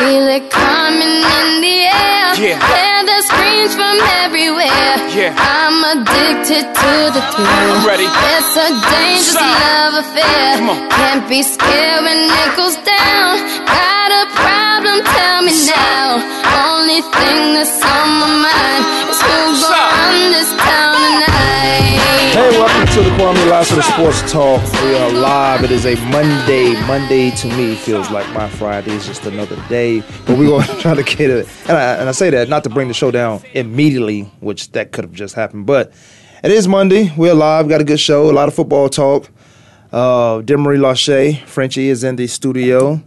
Feel it coming in the air. Yeah. Hear the screams from everywhere. Yeah. I'm addicted to the thrill. I'm ready. It's a dangerous Side. love affair. Can't be scared when it goes down. Got a problem? Tell me now. Only thing that's on my mind is who's gonna run this town. Hey, welcome to the Kwamie Lassiter Sports Talk. We are live. It is a Monday. Monday to me feels like my Friday is just another day. But we're going to try to get it. And I, and I say that not to bring the show down immediately, which that could have just happened. But it is Monday. We're live. Got a good show. A lot of football talk. Uh, Demery Lachey, Frenchie is in the studio.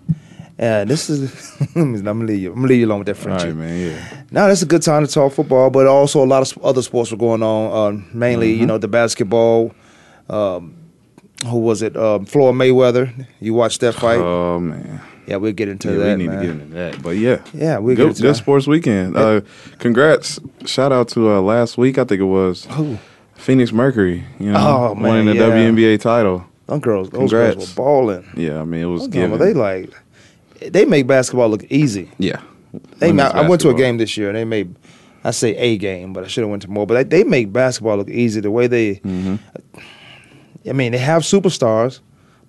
And this is, I'm gonna leave you. I'm gonna leave you alone with that friendship. Right, man. Yeah. Now that's a good time to talk football, but also a lot of other sports were going on. Uh, mainly, Mm-hmm. you know, the basketball. Um, who was it? Um, Floyd Mayweather. You watched that fight? Oh man. yeah, we'll get into Yeah, that. we need man. to get into that. But yeah. Yeah, we'll get good, into good that. sports weekend. Uh, congrats. Shout out to uh, last week. I think it was Who? Phoenix Mercury. You know, Oh, man, winning the yeah. WNBA title. Them girls, those girls were balling. Yeah, I mean it was They given. like, they make basketball look easy. yeah. They, Women's I went to a basketball. game this year, and they made. I say a game, but I should have went to more. But they, they make basketball look easy. The way they, Mm-hmm. I mean, they have superstars,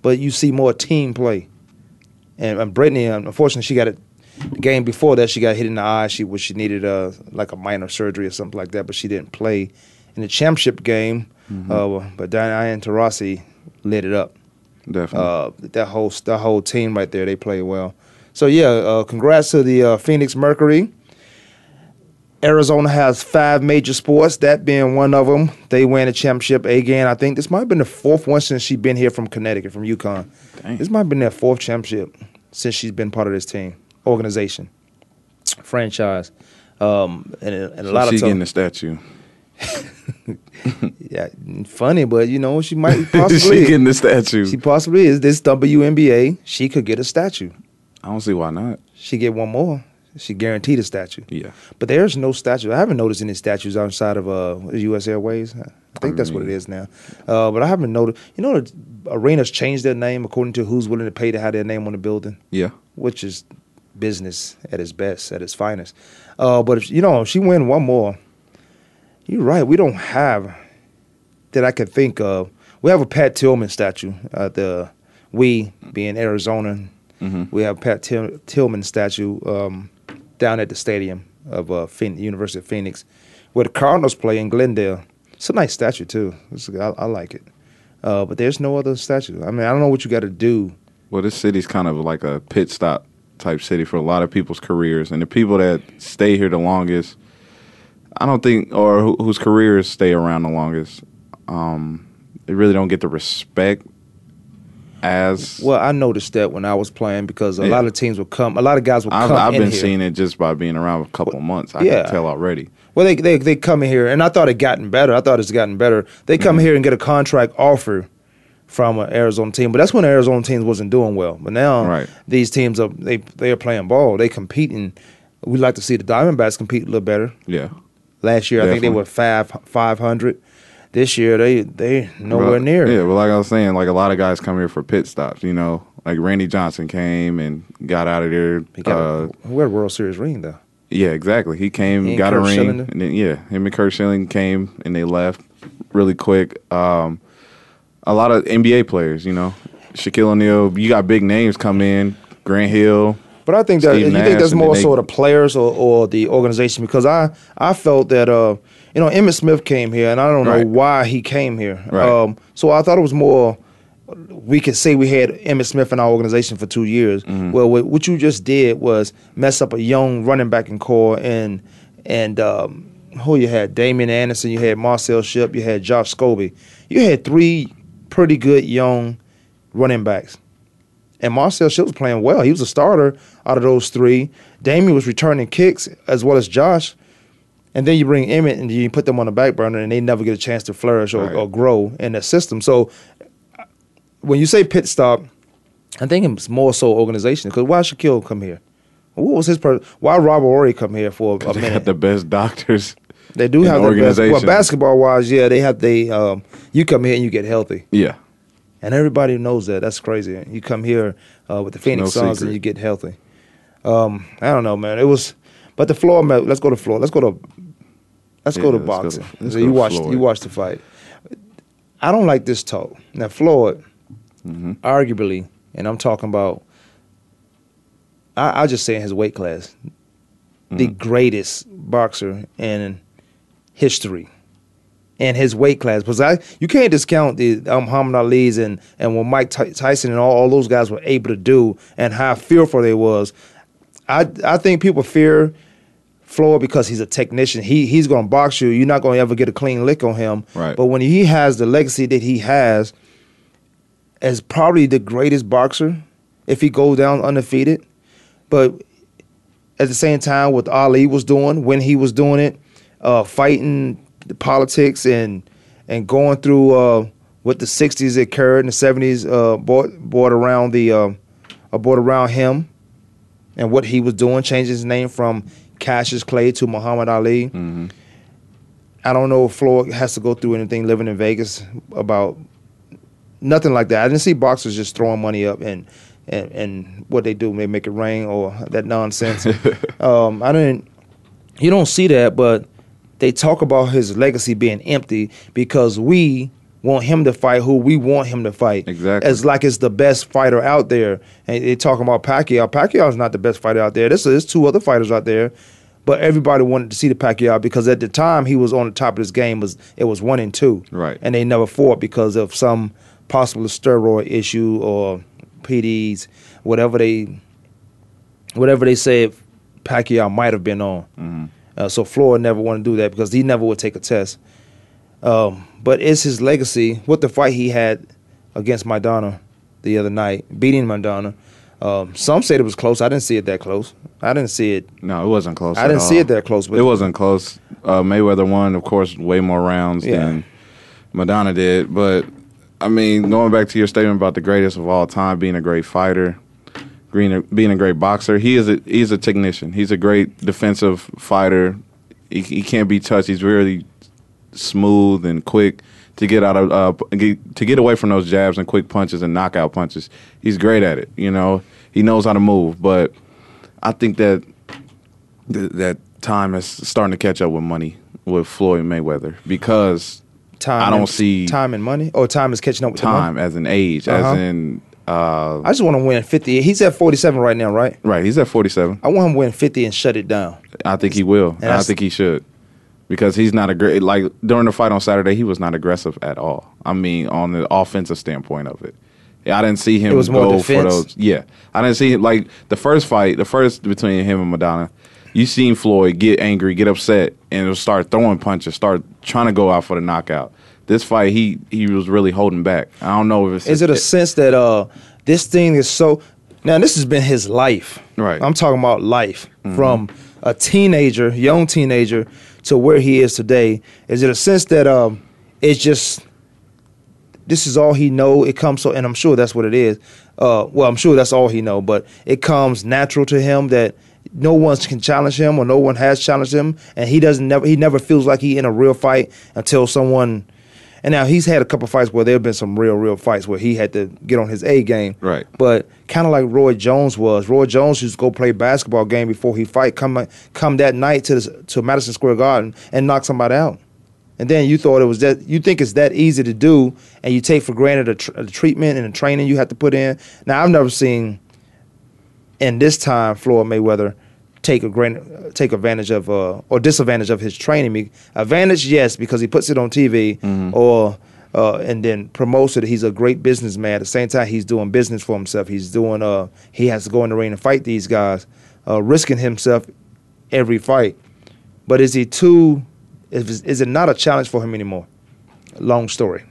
but you see more team play. And, and Brittney, unfortunately, she got it. The game before that, she got hit in the eye. She was she needed uh, like a minor surgery or something like that, but she didn't play in the championship game. Mm-hmm. Uh, but Diana Taurasi lit it up Definitely. uh, that whole that whole team right there. They play well. So yeah, uh, congrats to the uh, Phoenix Mercury. Arizona has five major sports, that being one of them. They win a championship again. I think this might have been the fourth one since she's been here from Connecticut, from UConn. Dang. This might have been their fourth championship since she's been part of this team, organization, franchise. Um, and, and a So lot she of getting time, the statue. yeah, funny, but you know she might possibly she getting the statue. she possibly is this WNBA. She could get a statue. I don't see why not. She get one more. She guaranteed a statue. Yeah. But there's no statue. I haven't noticed any statues outside of uh, U.S. Airways. I think that's what it is now. Uh, but I haven't noticed. You know, the arenas changed their name according to who's willing to pay to have their name on the building, Yeah. which is business at its best, at its finest. Uh, but if, you know, if she win one more, you're right. We don't have that I can think of. We have a Pat Tillman statue. Uh, the we being Arizona, Mhm. we have Pat Till- Tillman statue um, down at the stadium of uh, University of Phoenix, where the Cardinals play in Glendale. It's a nice statue too. It's, I, I like it. Uh, but there's no other statue. I mean, I don't know what you got to do. Well, this city's kind of like a pit stop type city for a lot of people's careers, and the people that stay here the longest, I don't think, or who, whose careers stay around the longest, um, they really don't get the respect as. Well, I noticed that when I was playing because a Yeah. lot of teams would come. A lot of guys would I've, come I've been here. seeing it just by being around a couple of months. I Yeah. can tell already. Well, they, they they come in here, and I thought it gotten better. I thought it's gotten better. They come Mm-hmm. here and get a contract offer from an Arizona team, but that's when the Arizona teams wasn't doing well. But now Right. these teams are they they are playing ball. They competing. We like to see the Diamondbacks compete a little better. Yeah. Last year, I think they were five five hundred. This year, they they nowhere near. Yeah, but like I was saying, like a lot of guys come here for pit stops. You know, like Randy Johnson came and got out of there. He got uh, a, we had a World Series ring though. Yeah, exactly. He came, He got a ring, Schillinger? and then yeah, him and Kurt Schilling came and they left really quick. Um, a lot of NBA players, you know, Shaquille O'Neal. You got big names come in, Grant Hill. But I think that Steve you Nash, think that's more then so they- the players or, or the organization because I I felt that uh you know Emmitt Smith came here and I don't know Right. why he came here. Right. Um, so I thought it was more. We could say we had Emmitt Smith in our organization for two years. Mm-hmm. Well, what, you just did was mess up a young running back in core and and um, who you had Damien Anderson, you had Marcel Shipp, you had Josh Scobey. You had three pretty good young running backs. And Marcel Shields was playing well. He was a starter out of those three. Damien was returning kicks as well as Josh. And then you bring Emmitt and you put them on the back burner and they never get a chance to flourish or, Right. or grow in the system. So when you say pit stop, I think it's more so organization. Because why Shaquille come here? What was his per- Why Robert Horry come here for a They minute? got the best doctors. They do have the best. Well, basketball wise, yeah, they have. They um, you come here and you get healthy, Yeah, and everybody knows that. That's crazy. You come here uh, with the Phoenix no Suns and you get healthy. Um, I don't know, man. It was, but the floor. Let's go to the floor. Let's go to. Let's go to let's go boxing. to- let's so go you to watched. Floyd. You watched the fight. I don't like this talk. Now Floyd, Mm-hmm. arguably, and I'm talking about. I, I'll just say in his weight class, the Mm-hmm. greatest boxer in history. In his weight class, because I you can't discount the um, Muhammad Ali's and and what Mike Ty- Tyson and all, all those guys were able to do and how fearful they was. I I think people fear Floyd because he's a technician. He he's gonna box you. You're not gonna ever get a clean lick on him. Right. But when he has the legacy that he has, as probably the greatest boxer, if he goes down undefeated. But at the same time, what Ali was doing when he was doing it, uh, fighting the politics and and going through uh, what the '60s occurred and the '70s uh, brought brought around the uh, brought around him and what he was doing, changing his name from Cassius Clay to Muhammad Ali. hmm I don't know if Floyd has to go through anything living in Vegas about nothing like that. I didn't see boxers just throwing money up and and, and what they do, they make it rain or that nonsense. um, I didn't. You don't see that, but they talk about his legacy being empty because we want him to fight who we want him to fight. Exactly. As like it's the best fighter out there. And they talking about Pacquiao. Pacquiao is not the best fighter out there. There's, there's two other fighters out there. But everybody wanted to see the Pacquiao because at the time he was on the top of his game was it was one and two. Right. And they never fought because of some possible steroid issue or PDs, whatever they whatever they said Pacquiao might have been on. Mhm. Uh, so Floyd never wanted to do that because he never would take a test. Um, but it's his legacy. What the fight he had against Maidana the other night, beating Maidana. Um, some said it was close. I didn't see it that close. I didn't see it. No, it wasn't close. I didn't see it that close. But It wasn't close. Uh, Mayweather won, of course, way more rounds Yeah. than Maidana did. But I mean, going back to your statement about the greatest of all time, being a great fighter, being a, being a great boxer, he is a he's a technician. He's a great defensive fighter. He, he can't be touched. He's really smooth and quick to get out of uh, get, to get away from those jabs and quick punches and knockout punches. He's great at it. You know, he knows how to move. But I think that th- that time is starting to catch up with money with Floyd Mayweather because time. I don't and- see- time and money. Oh, time is catching up with time as an age, Uh-huh. as in uh, I just want to win fifty. He's at forty-seven right now, right? right. He's at forty seven. I want him to win fifty and shut it down. I think he will. And I that's- think he should because he's not a great like during the fight on Saturday. He was not aggressive at all. I mean, on the offensive standpoint of it. Yeah, I didn't see him It was more go for those. Yeah, I didn't see him like the first fight, the first between him and Maidana. You seen Floyd get angry, get upset, and start throwing punches, start trying to go out for the knockout. This fight, he he was really holding back. I don't know if it's Is it a sense that uh this thing is so now this has been his life. Right. I'm talking about life from a teenager, young teenager to where he is today. Is it a sense that um it's just this is all he know. It comes so and I'm sure that's what it is. Uh well, I'm sure that's all he know, but it comes natural to him that no one can challenge him or no one has challenged him and he doesn't never he never feels like he in a real fight until someone and now he's had a couple fights where there have been some real, real fights where he had to get on his A game. Right. But kind of like Roy Jones was. Roy Jones used to go play basketball game before he fight. Come come that night to to Madison Square Garden and knock somebody out. And then you thought it was that you think it's that easy to do, and you take for granted the, tr- the treatment and the training you have to put in. Now I've never seen in this time Floyd Mayweather take a gran- take advantage of uh, or disadvantage of his training. Me- Advantage, yes, because he puts it on TV or uh, and then promotes it. He's a great businessman. At the same time, he's doing business for himself. He's doing uh he has to go in the ring and fight these guys, uh, risking himself every fight. But is he too? Is, is it not a challenge for him anymore? Long story.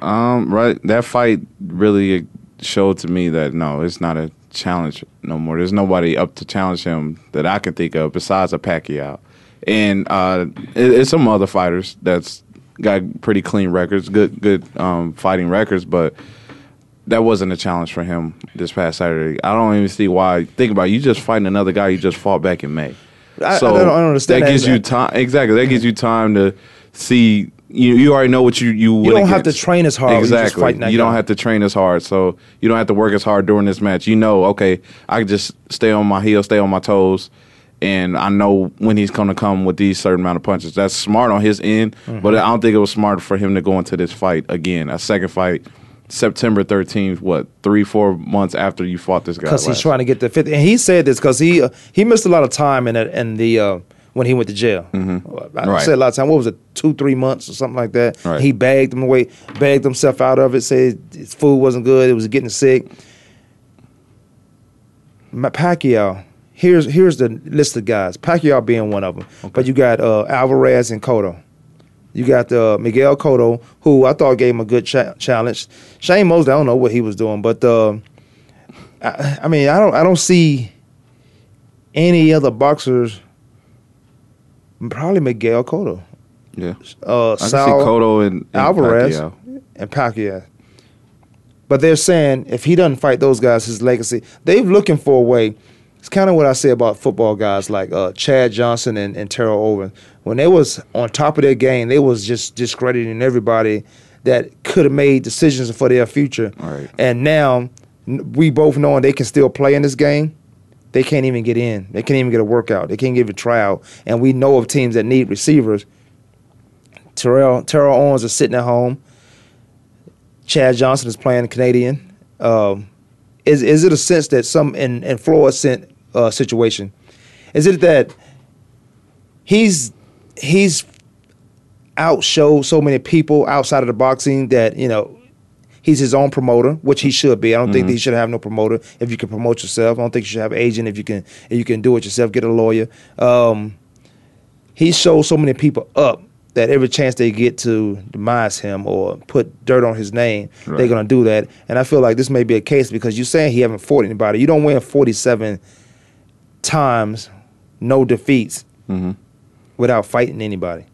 Um, right. That fight really showed to me that no, it's not a challenge no more. There's nobody up to challenge him that I can think of besides a Pacquiao, and uh, it, it's some other fighters that's got pretty clean records, good good um, fighting records, but that wasn't a challenge for him this past Saturday. I don't even see why. Think about it, you just fighting another guy you just fought back in May. I- I don't- I don't understand That that. gives you time. Exactly. That gives you time to see you you already know what you you. You don't have to train as hard when you're just Exactly. that you don't have to train as hard, so you don't have to work as hard during this match. You know, okay, I can just stay on my heels, stay on my toes, and I know when he's going to come with these certain amount of punches. That's smart on his end, Mm-hmm. but I don't think it was smart for him to go into this fight again, a second fight. September 13th, what, three, four months after you fought this guy? because he's trying to get the fifth. And he said this because he uh, he missed a lot of time in it in the uh, when he went to jail. I Mm-hmm. Right. said a lot of time. What was it? Two three months or something like that. Right. He bagged him away, bagged himself out of it. Said his food wasn't good. It was getting sick. Pacquiao. Here's here's the list of guys. Pacquiao being one of them. But you got uh, Alvarez and Cotto. You got uh, Miguel Cotto, who I thought gave him a good cha- challenge. Shane Mosley, I don't know what he was doing, but uh, I, I mean, I don't I don't see any other boxers. Probably Miguel Cotto, Yeah. uh, I can see Cotto and, and Alvarez Pacquiao. and Pacquiao. But they're saying if he doesn't fight those guys, his legacy. They're looking for a way. It's kind of what I say about football guys like uh, Chad Johnson and, and Terrell Owens. When they was on top of their game, they was just discrediting everybody that could have made decisions for their future. Right. And now we both knowing they can still play in this game. They can't even get in. They can't even get a workout. They can't give a tryout. And we know of teams that need receivers. Terrell Terrell Owens is sitting at home. Chad Johnson is playing Canadian. Um, is is it a sense that some in in Floyd's uh, situation? Is it that he's he's outshowed so many people outside of the boxing that you know he's his own promoter, which he should be. I don't think that he should have no promoter if you can promote yourself. I don't think you should have an agent if you can if you can do it yourself. Get a lawyer. Um, he shows so many people up that every chance they get to demise him or put dirt on his name, they're gonna do that. And I feel like this may be a case because you're saying he haven't fought anybody. You don't win 47 times, no defeats, Mhm. without fighting anybody.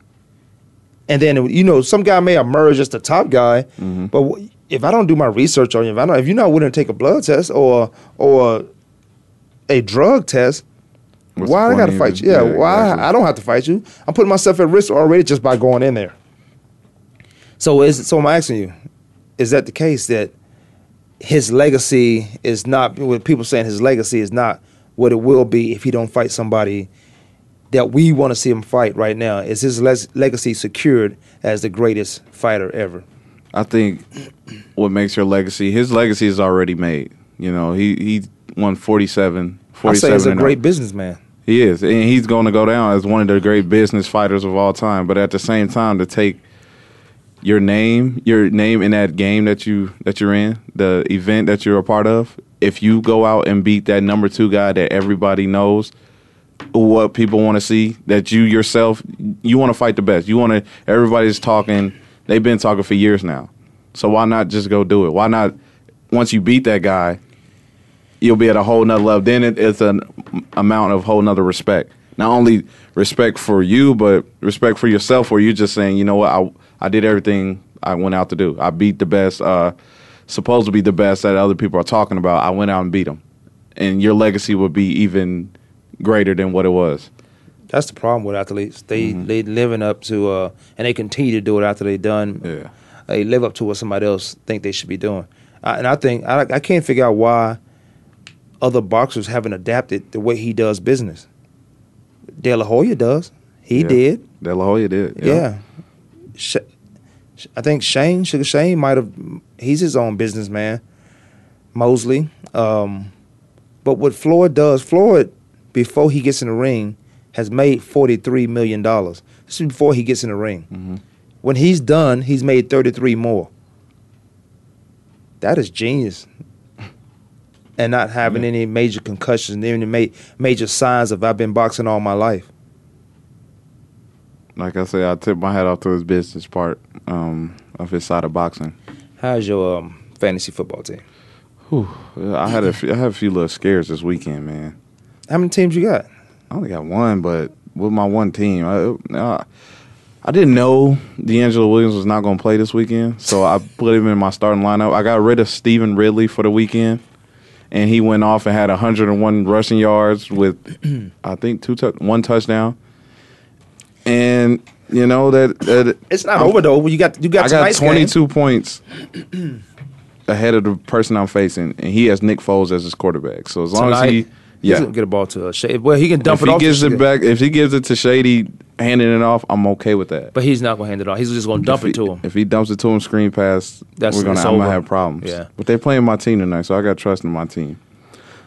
And then you know some guy may emerge as the top guy, Mm-hmm. but if I don't do my research on you, if I don't, if you're not willing to take a blood test or or a drug test, What's why I got to point fight you? Yeah, Yeah, why exactly. I don't have to fight you? I'm putting myself at risk already just by going in there. So is so I'm asking you, is that the case that his legacy is not? With people saying his legacy is not what it will be if he don't fight somebody that we want to see him fight right now. Is his legacy secured as the greatest fighter ever? I think what makes your legacy, his legacy is already made. You know, he he won 47, I say he's a great businessman. He is, and he's going to go down as one of the great business fighters of all time. But at the same time, to take your name, your name in that game that you that you're in, the event that you're a part of, if you go out and beat that number two guy that everybody knows, what people want to see, that you yourself, you want to fight the best. You want to. Everybody's talking. They've been talking for years now. So why not just go do it? Why not? Once you beat that guy, you'll be at a whole nother level. Then it, it's an amount of whole nother respect. Not only respect for you, but respect for yourself. Where you're just saying, you know what, I I did everything I went out to do. I beat the best, uh, supposed to be the best that other people are talking about. I went out and beat them, and your legacy would be even greater than what it was. That's the problem with athletes. They they living up to uh, and they continue to do it after they done. Yeah. They live up to what somebody else think they should be doing. I, and I think I, I can't figure out why other boxers haven't adapted the way he does business. De La Hoya does. He Yeah. did. De La Hoya did. Yeah. Sh- Sh- I think Shane Sugar Shane might have. He's his own businessman. Mosley. Um, but what Floyd does, Floyd, before he gets in the ring, has made forty three million dollars. This is before he gets in the ring. Mhm. When he's done, he's made thirty three more. That is genius. And not having any major concussions, any ma- major signs of I've been boxing all my life. Like I said, I tip my hat off to his business part um, of his side of boxing. How's your um, fantasy football team? Whew. I had a few, I had a few little scares this weekend, man. How many teams you got? I only got one, but with my one team, I, I, I didn't know DeAngelo Williams was not going to play this weekend, so I put him in my starting lineup. I got rid of Stevan Ridley for the weekend, and he went off and had 101 rushing yards with, I think, two tou- one touchdown. And You know that, that It's not I'm- over though. You got you got I got tonight's game. 22 points ahead of the person I'm facing, and he has Nick Foles as his quarterback. So as long Tonight, as he, he's yeah, gonna get a ball to a shade. Well, he can dump if it he off. gives it back, if he gives it to Shady, handing it off, I'm okay with that. but he's not gonna hand it off. He's just gonna dump if it he, to him. If he dumps it to him, screen pass, That's- we're gonna I'm gonna have problems. Yeah. but they're playing my team tonight, so I got trust in my team.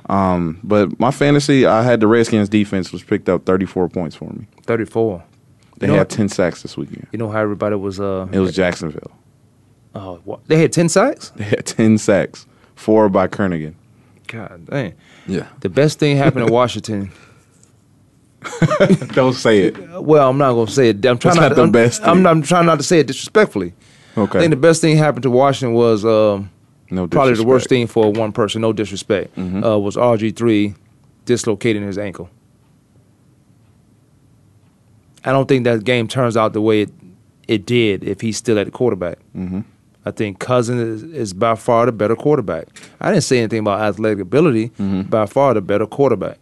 Um, but my fantasy, I had the Redskins defense was picked up 34 points for me. Thirty-four. They You know had what? 10 sacks this weekend. You know how everybody was. Uh, It was Jacksonville. oh, what? they had ten sacks. They had 10 sacks, four by Kerrigan. God dang. Yeah, The best thing happened in Washington. don't say it. Well, I'm not gonna say it. I'm trying That's not. not the I'm, best I'm, thing. not, I'm trying not to say it disrespectfully. Okay. I think the best thing happened to Washington was um, no, probably the worst. Mm-hmm. thing for one person. No disrespect. Uh, was RG three dislocating his ankle. I don't think that game turns out the way it it did if he's still at the quarterback. Mhm. I think Cousins is, is by far the better quarterback. I didn't say anything about athletic ability. Mm-hmm. By far the better quarterback.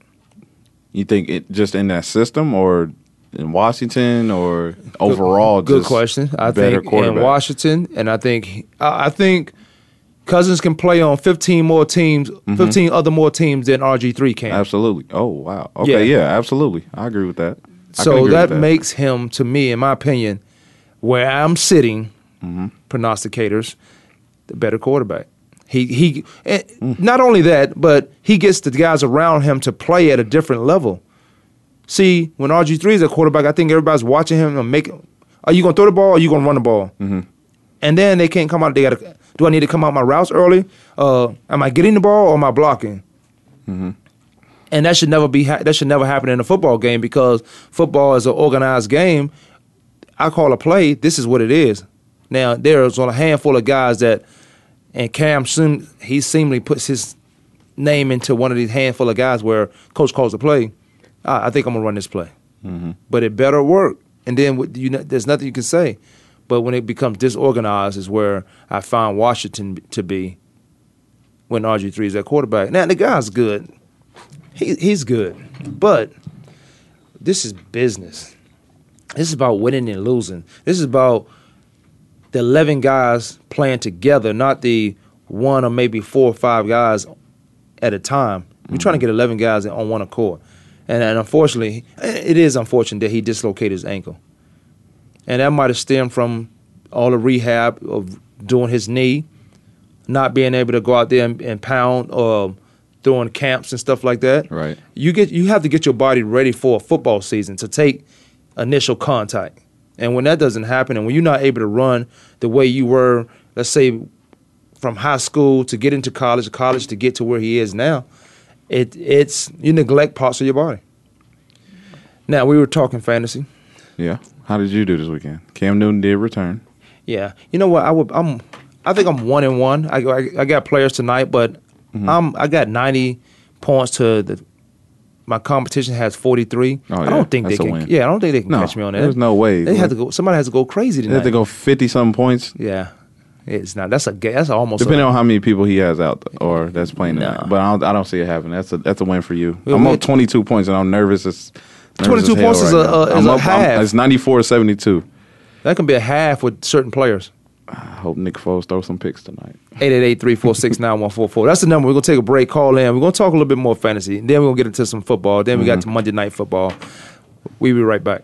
You think it just in that system or in Washington or overall? Good question. I think in? Washington, and I think I I think Cousins can play on 15 more teams, Mm-hmm. 15 other more teams than RG3 can. Absolutely. Oh wow. Okay. Yeah. Yeah. absolutely. I agree with that. I So agree that, makes him, to me, in my opinion, where I'm sitting, Mm-hmm. prognosticators, the better quarterback. He he. Mm. Not only that, but he gets the guys around him to play at a different level. See, when RG three is a quarterback, I think everybody's watching him and make. Are you gonna throw the ball? or Are you gonna run the ball? Mm-hmm. And then they can't come out. They got to. Do I need to come out my routes early? Uh, am I getting the ball or am I blocking? and that should never be ha- that should never happen in a football game because football is an organized game. I call a play. This is what it is. Now there's on a handful of guys that, and Cam soon he seemingly puts his name into one of these handful of guys where coach calls a play. I, I think I'm gonna run this play, mm-hmm. but it better work. And then you know, there's nothing you can say. But when it becomes disorganized, is where I find Washington to be. When RG three is at quarterback, now the guy's good he, he's good. But this is business. This is about winning and losing. This is about the 11 guys playing together, not the one or maybe four or five guys at a time. We're trying to get 11 guys on one accord. And, and unfortunately, it is unfortunate that he dislocated his ankle. And that might have stemmed from all the rehab of doing his knee, not being able to go out there and, and pound or throwing camps and stuff like that. Right. You get you have to get your body ready for a football season to take initial contact. And when that doesn't happen and when you're not able to run the way you were, let's say from high school to get into college, college to get to where he is now, it it's you neglect parts of your body. Now we were talking fantasy. Yeah. How did you do this weekend? Cam Newton did return. Yeah, you know what? I would. I'm. I think I'm one and one. I I, I got players tonight, but Mm-hmm. I'm. I got 90 points to the. My competition has 43. Oh, I don't think that's they can. win. Yeah, I don't think they can No, catch me on that. there's no way. They have to go. Somebody has to go crazy tonight. They have to go 50 something points. Yeah, it's not. That's a. That's almost. Depending a, on how many people he has out or that's playing tonight. But I don't, I don't see it happening. That's a that's a win for you. Well, I'm up 22 points and I'm nervous. As, nervous 22 as hell points is right a- now. a- is a up, I'm- half. It's 94 72. that can be a half with certain players. I hope Nick Foles throws some picks tonight. 888-346-9144. That's the number. We're gonna take a break. Call in. We're gonna talk a little bit more fantasy. Then we're gonna get into some football. Then we got mm-hmm. to Monday night football. We'll be right back.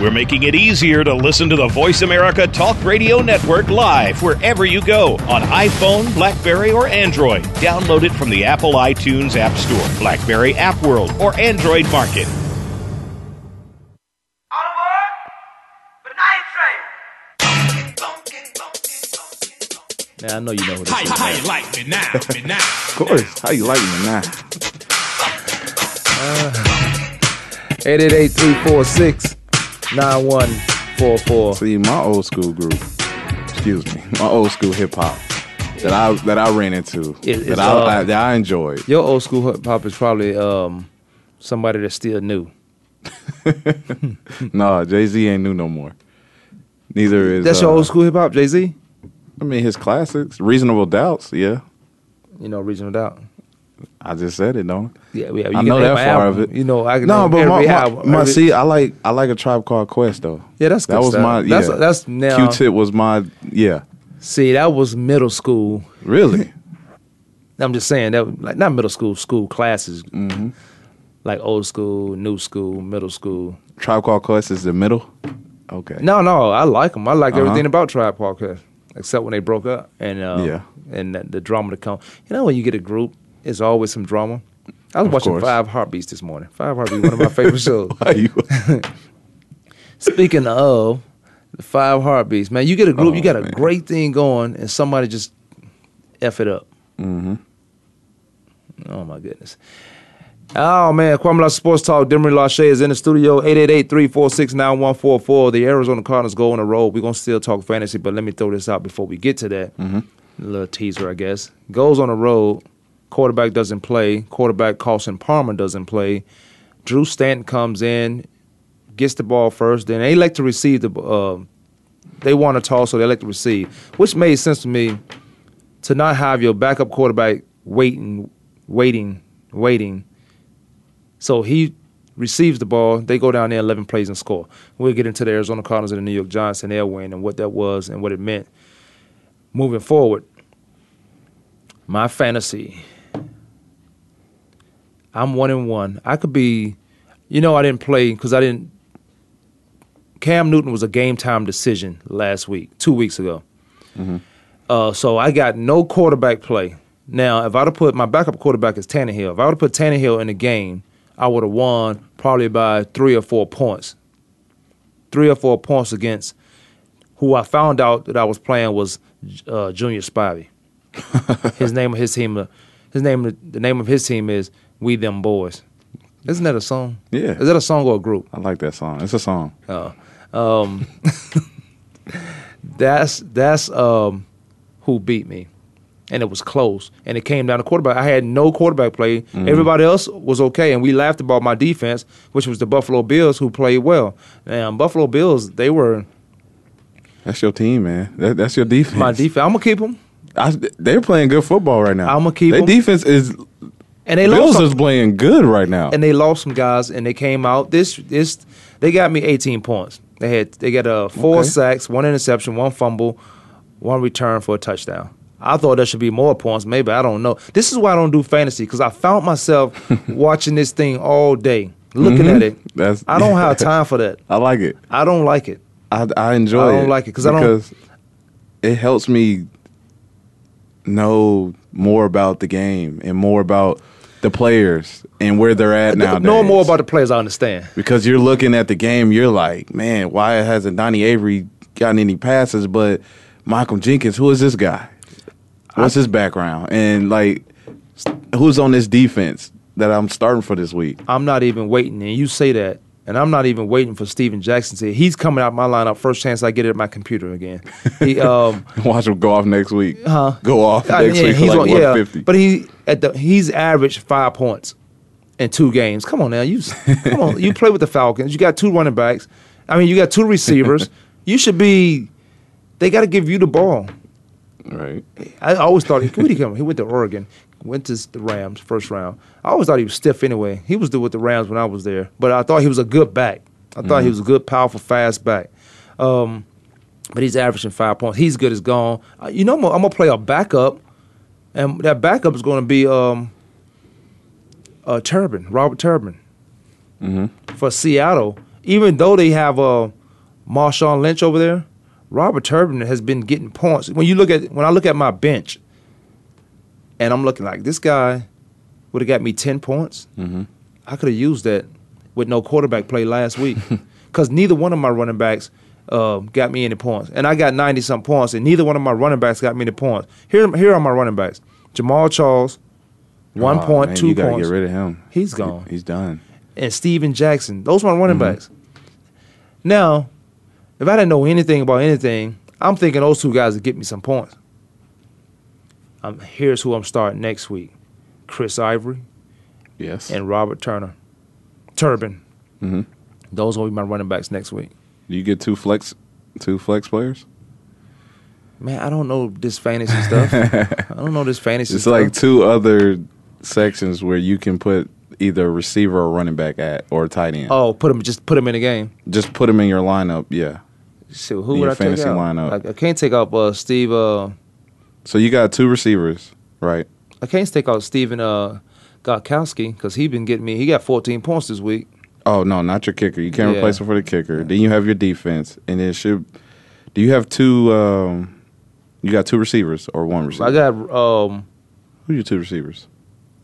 We're making it easier to listen to the Voice America Talk Radio Network live wherever you go on iPhone, Blackberry, or Android. Download it from the Apple iTunes App Store, Blackberry App World, or Android Market. Now I know you know what How, this how is. you like me now? Me now. Of course. How you like me now? Uh. 888-346-9144. See, my old school group, excuse me, my old school hip hop that I that I ran into, It- that, I, uh, I, that I enjoyed. Your old school hip hop is probably um, somebody that's still new. No, Jay Z ain't new no more. Neither is. That's your uh, old school hip hop, Jay Z. I mean, his classics, Reasonable Doubts. Yeah, You know, Regional Doubt. I just said it, don't Yeah, yeah. You I know that far album. of it. You know, I can No, but my, my, album. my see, I like I like a Tribe Called Quest though. Yeah, that's good that was stuff. my yeah. That's- that's now- Q-Tip was my yeah. See, that was middle school. Really, I'm just saying that, like not middle school, school classes, Mm-hmm. like old school, new school, middle school. Tribe Called Quest is the middle. Okay. No, no, I like them. I like Uh-huh. everything about Tribe Called Quest, except when they broke up and uh, Yeah. and the, the drama to come. You know, when you get a group, it's always some drama. I was Of watching course. Five Heartbeats this morning. Five Heartbeats, one of my favorite shows. You? Speaking of the Five Heartbeats, man, you get a group, you Oh, got a man. great thing going, and somebody just f it up. mm-hmm. Oh my goodness. Oh man, Kwamie La Sports Talk, Demery Lachey is in the studio, 888-346-9144. The Arizona Cardinals go on the road. We're gonna still talk fantasy, but let me throw this out before we get to that. A little teaser, I guess. Goes on the road, quarterback doesn't play, quarterback Carson Palmer doesn't play. Drew Stanton comes in, gets the ball first, then they like to receive the uh, they want to toss, so they like to receive, which made sense to me to not have your backup quarterback waiting, waiting, waiting. So he receives the ball. They go down there 11 plays and score. We'll get into the Arizona Cardinals and the New York Giants and their win and what that was and what it meant moving forward. My fantasy. I'm one and one. I could be, you know, I didn't play because I didn't. Cam Newton was a game time decision last week, two weeks ago. Uh, so I got no quarterback play. Now, if I'd have put my backup quarterback is Tannehill, if I would have put Tannehill in the game, I would have won probably by three or four points. Three or four points against who I found out that I was playing was uh, Junior Spivey. his name of his team, uh, his name, the name of his team is We Them Boys. Isn't that a song? Yeah. Is that a song or a group? I like that song. It's a song. Um, that's that's um, who beat me, and it was close, and it came down to quarterback. I had no quarterback play. Everybody else was okay, and we laughed about my defense, which was the Buffalo Bills, who played well. And Buffalo Bills, they were That's your team, man. That, that's your defense. my defense. I'm gonna keep them, I, they're playing good football right now. I'ma keep Their defense is and they Bills lost. is playing good right now. and they lost some guys, and they came out. This this they got me 18 points. They had they got uh, four Okay. sacks, one interception, one fumble, one return for a touchdown. I thought there should be more points. Maybe I don't know. This is why I don't do fantasy because I found myself watching this thing all day, looking Mhm. at it. That's- I don't have time for that. I like it. I don't like it. I, I enjoy it. I don't like it because it 'cause I don't- it helps me know more about the game and more about the players and where they're at now. Know more about the players. I understand. because you're looking at the game, you're like, man, why hasn't Donnie Avery gotten any passes? But Michael Jenkins, who is this guy? What's his background? And like, who's on this defense that I'm starting for this week? I'm not even waiting, and you say that, and I'm not even waiting for Steven Jackson to. He's coming out my lineup first chance I get it at my computer again. He, um, Watch him go off next week. Huh? Go off I next mean, week he's like on- yeah, 150. but he at the he's averaged five points in two games. Come on now, you come on, you play with the Falcons. You got two running backs, I mean, you got two receivers. you should be. They got to give you the ball. Right. I always thought he where he come? He went to Oregon, went to the Rams first round. I always thought he was stiff anyway. He was with the Rams when I was there, but I thought he was a good back. I thought he was a good, powerful, fast back. Um, but he's averaging five points. He's good as gone. Uh, you know, I'm gonna, I'm gonna play a backup, and that backup is going to be um, uh, Turbin, Robert Turbin, for Seattle. Even though they have uh, Marshawn Lynch over there, Robert Turbin has been getting points. When you look at when I look at my bench, and I'm looking like this guy would have got me ten points. I could have used that with no quarterback play last week because neither one of my running backs uh, got me any points, and I got ninety some points, and neither one of my running backs got me any points. Here, here are my running backs: Jamaal Charles, one Oh, point, man, two you gotta points, get rid of him. He's He- gone. he's done. and Steven Jackson. Those are my running Mm-hmm. backs. Now, if I didn't know anything about anything, I'm thinking those two guys would get me some points. Um, here's who I'm starting next week: Chris Ivory Yes. and Robert Turner, Turbin. Mhm. Those will be my running backs next week. Do you get two flex, two flex players? Man, I don't know this fantasy stuff. I don't know this fantasy stuff. It's stuff. like two other sections where you can put either a receiver or running back at or a tight end. oh, put them just put them in the game. Just put them in your lineup. Yeah. So who In would your I take out? lineup. I, I can't take out uh, Steve. Uh, So you got two receivers, right? I can't take out Stephen uh, Gostkowski because he been getting me. He got 14 points this week. Oh no, not your kicker. You can't Yeah. replace him for the kicker. Then you have your defense, and then should. Do you have two? Um, you got two receivers or one receiver? I got um, Who are your two receivers?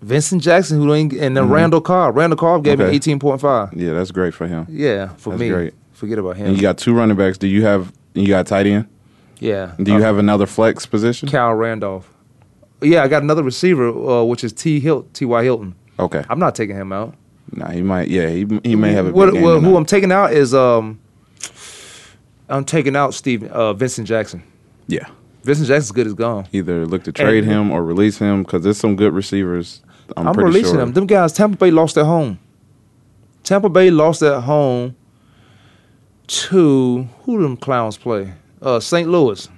Vincent Jackson who ain't, and then Randall Cobb. Randall Cobb gave Mm-hmm. Okay. me 18.5. Yeah, that's great for him. Yeah, for That's me. great. Forget about him. And you got two running backs. Do you have? You got tight end. yeah. Do you Uh, have another flex position? Cal Randolph? Yeah, I got another receiver, uh, which is T. Hilt, T.Y. Hilton. Okay. I'm not taking him out. Nah, he might. Yeah, he he may have a What- game what- who. I'm taking out is um, I'm taking out Steve uh, Vincent Jackson. Yeah. Vincent Jackson's good as gone. Either look to trade And- him or release him because there's some good receivers. I'm, I'm, releasing sure. them. Them guys, Tampa Bay lost at home. Tampa Bay lost at home to who do them clowns play? Uh, St. Louis.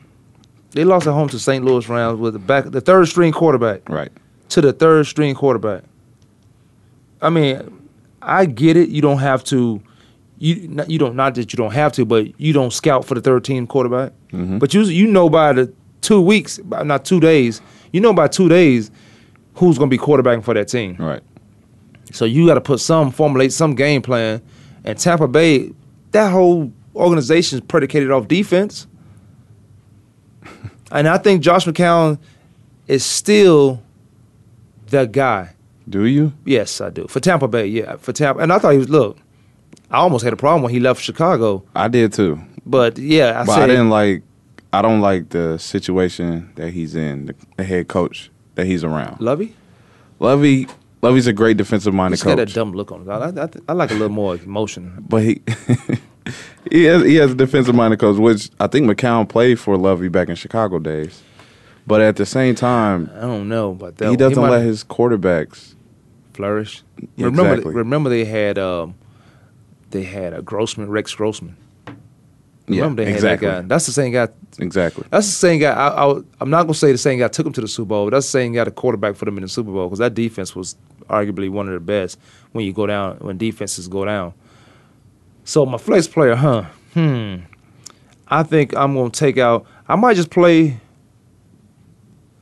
They lost at home to St. Louis Rams with the back the third string quarterback Right. to the third string quarterback. I mean, I get it. You don't have to. You you don't not that you don't have to, but you don't scout for the third team quarterback. But you you know by the two weeks, by not two days. You know by two days who's going to be quarterbacking for that team. Right. So you got to put some formulate some game plan. And Tampa Bay, that whole organization is predicated off defense. and I think Josh McCown is still the guy. Do you? Yes, I do. For Tampa Bay, yeah. For Tampa, and I thought he was. Look, I almost had a problem when he left Chicago, I did too. but yeah, I but said I didn't like. I don't like the situation that he's in. The, the head coach that he's around. Lovie. Lovie. Lovie's a great defensive minded He's got that dumb look on him. I, I, I like a little more emotion. but he he has he has a defensive minded coach, which I think McCown played for Lovie back in Chicago days. But at the same time, I don't know about that. he doesn't might let his quarterbacks. flourish. Yeah, remember, remember they had um, they had a Grossman, Rex Grossman. Yeah, Remember they had exactly. that guy. That's the same guy. Exactly. That's the same guy. I, I, I'm not gonna say the same guy took him to the Super Bowl. But that's the same guy, the quarterback for them in the Super Bowl, because that defense was arguably one of the best when you go down when defenses go down. So my flex player, huh? Hmm. I think I'm gonna take out. I might just play.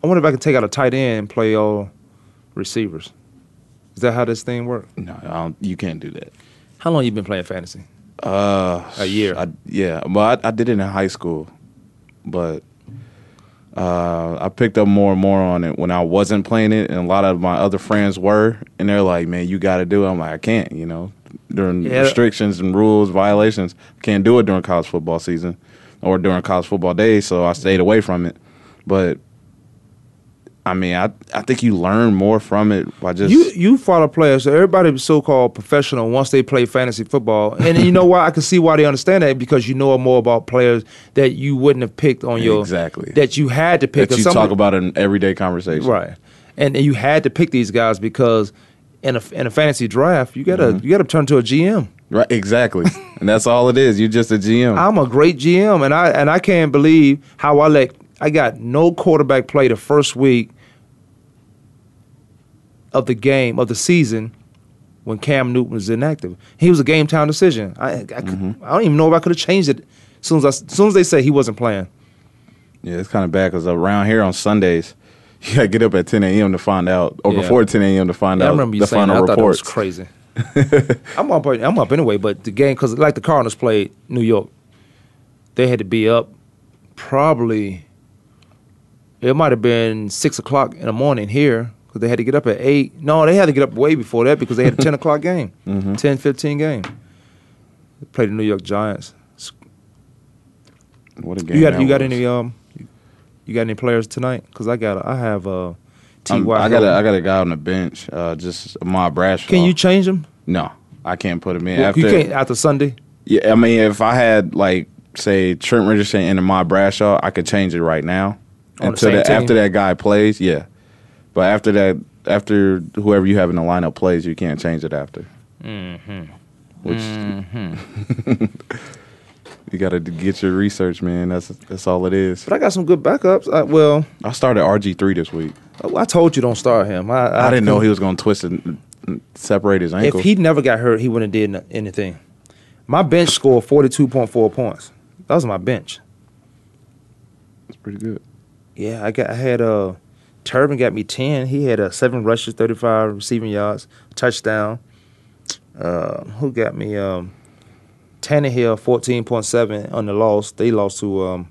I wonder if I can take out a tight end and play all receivers. Is that how this thing works? No, I don't, you can't do that. How long you been playing fantasy? Uh, A year. I, yeah, well, I, I did it in high school, but uh, I picked up more and more on it when I wasn't playing it, and a lot of my other friends were, and they're like, "Man, you got to do it." I'm like, "I can't," you know, during Yeah. restrictions and rules violations, can't do it during college football season or during college football days, so I stayed away from it. But I mean, I I think you learn more from it by just You you follow players. So everybody so called professional once they play fantasy football, and you know why I can see why they understand that because you know more about players that you wouldn't have picked on your Exactly. that you had to pick. that you talk about in everyday conversation, right, and, and you had to pick these guys because in a in a fantasy draft you gotta Mm-hmm. you gotta turn to a GM. Right, exactly. and that's all it is. You're just a GM. I'm a great GM, and I and I can't believe how I let I got no quarterback play the first week of the game of the season when Cam Newton was inactive. He was a game time decision. I I, could, mm-hmm. I don't even know if I could have changed it. As soon as I, as soon as they say he wasn't playing. yeah, it's kind of bad because around here on Sundays, you got to get up at 10 a.m. to find out, or Yeah. before 10 a.m. to find Yeah, I remember you the saying final that. I thought it was crazy. I'm up. I'm up anyway. But the game, because like the Cardinals played New York, they had to be up probably. It might have been six o'clock in the morning here because they had to get up at eight. No, they had to get up way before that because they had a ten o'clock game, Mm-hmm. 10, 15 game. They played the New York Giants. What a game! You got you got was. any um, you got any players tonight? Because I got I have uh, T. Got a, I got a guy on the bench. Uh, just Ahmad Bradshaw. Can you change him? No, I can't put him in. you after, can't after Sunday. Yeah, I mean, if I had like say Trent Richardson and Ahmad Bradshaw, I could change it right now. On the Until same that, team? after that guy plays, yeah. But after that, after whoever you have in the lineup plays, you can't change it after. Mm-hmm. Which you got to get your research, man. That's that's all it is. But I got some good backups. I, well, I started RG three this week. I told you don't start him. I, I, didn't know he was going to twist and separate his ankle. If he never got hurt, he wouldn't have did anything. My bench scored forty two point four points. That was my bench. It's pretty good. Yeah, I got. I had uh, Turbin got me ten. He had uh, seven rushes, thirty five receiving yards, touchdown. Uh, who got me? Um, Tannehill fourteen point seven on the loss. They lost to um.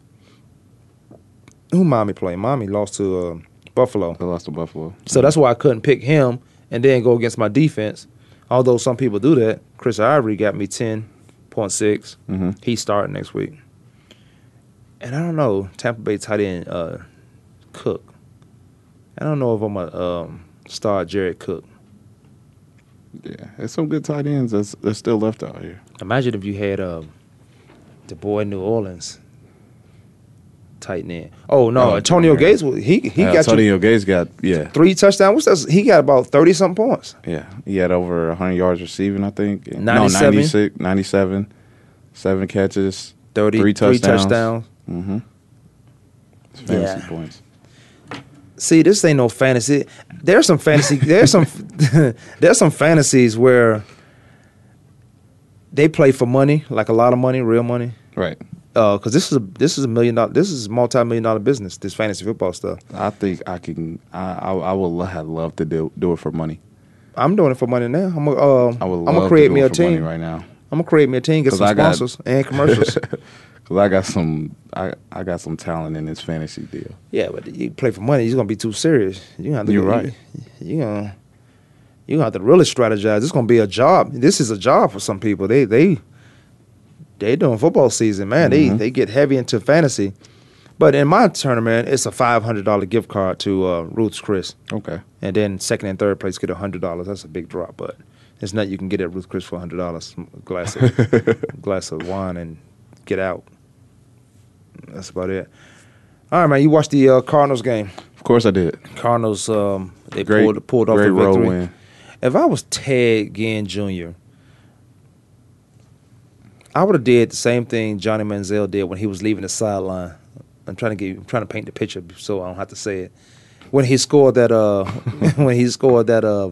Who Mommy played? Miami lost to uh, Buffalo. They lost to Buffalo. So that's why I couldn't pick him and then go against my defense. Although some people do that. Chris Ivory got me ten point six. Mhm. He's starting next week. And I don't know Tampa Bay tight end uh, Cook. I don't know if I'm a um, start Jared Cook. Yeah, there's some good tight ends that's, that's still left out here. Imagine if you had uh, the boy in New Orleans tight end. Oh no, Oh, Antonio yeah. Gates. He he Uh, got you Antonio Gates got yeah three touchdowns. What's that? He got about thirty something points. yeah he had over 100 yards receiving I think. No, 96, 97, seven catches, 30, three three touchdowns. touchdowns. Mm-hmm. Fantasy Yeah. points. See, this ain't no fantasy. There's some fantasy. There's some. there's some fantasies where they play for money, like a lot of money, real money. Right. Because this is a this is a million dollar. This is multi million dollar business. This fantasy football stuff. I think I can. I I, I would have loved to do do it for money. I'm doing it for money now. I'm gonna. Uh, I would I'm love gonna create to do me a team. right now. I'm gonna create me a team. get some I got- sponsors and commercials. Cause I got some I I got some talent in this fantasy deal. yeah, but you play for money. You're gonna be too serious. You gonna have to You're right. You, you gonna. You gonna have to really strategize. It's gonna be a job. This is a job for some people. They they they doing football season, man. They Mhm. they get heavy into fantasy. But in my tournament, it's a five hundred dollar gift card to uh, Ruth's Chris, Okay. and then second and third place get hundred dollars. That's a big drop, but it's not you can get at Ruth Chris for hundred dollars. A glass of glass of wine and get out. That's about it. All right, man. You watched the uh, Cardinals game. Of course I did. Cardinals um, they Great pulled pulled off road victory. win. If I was Ted Ginn Jr., I would have did the same thing Johnny Manziel did when he was leaving the sideline. I'm trying to get I'm trying to paint the picture so I don't have to say it. When he scored that uh when he scored that uh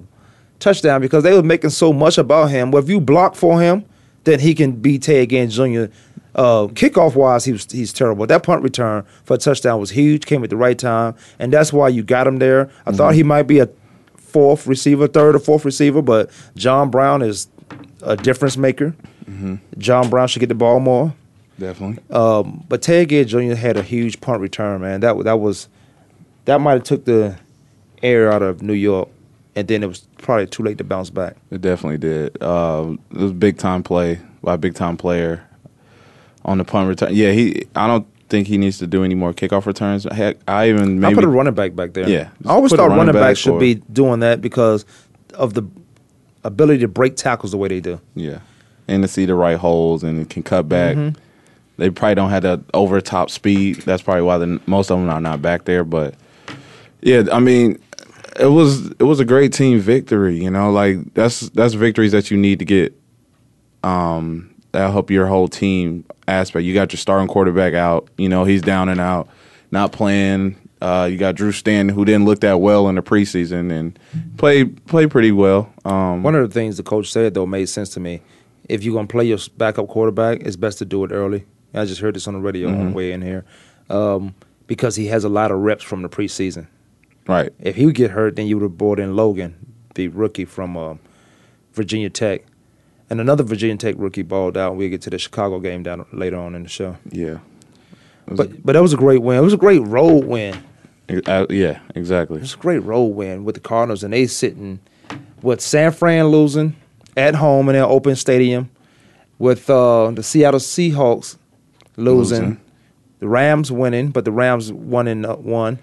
touchdown because they were making so much about him. Well, if you block for him, then he can be Ted Ginn Jr. Uh, kickoff wise, he was he's terrible. That punt return for a touchdown was huge. Came at the right time, and that's why you got him there. I thought he might be a fourth receiver, third or fourth receiver, but John Brown is a difference maker. John Brown should get the ball more. Definitely. Um, but Ted Ginn Jr. had a huge punt return, man. That that was that might have took the air out of New York, and then it was probably too late to bounce back. It definitely did. Uh, it was a big time play by a big time player on the punt return. Yeah, he. I don't think he needs to do any more kickoff returns. Heck, I even I put a running back back there. Yeah. I always thought running running back back should or- be doing that because of the ability to break tackles the way they do. yeah, and to see the right holes and can cut back. Mm-hmm. They probably don't have the over top speed. That's probably why the, most of them are not back there. But yeah, I mean, it was it was a great team victory. You know, like that's that's victories that you need to get Um, that'll help your whole team aspect. You got your starting quarterback out. You know he's down and out, not playing. Uh, you got Drew Stanton, who didn't look that well in the preseason and played played pretty well. Um, One of the things the coach said though made sense to me. If you're gonna play your backup quarterback, it's best to do it early. I just heard this on the radio on the way in here, um, because he has a lot of reps from the preseason. right. If he would get hurt, then you would have brought in Logan, the rookie from uh, Virginia Tech, and another Virginia Tech rookie balled out. We'll get to the Chicago game down later on in the show. Yeah. But but that was a great win. It was a great road win. Uh, yeah. Exactly. It was a great road win with the Cardinals, and they sitting with San Fran losing at home in their open stadium, with uh, the Seattle Seahawks losing, Losing. the Rams winning, but the Rams won in uh, one.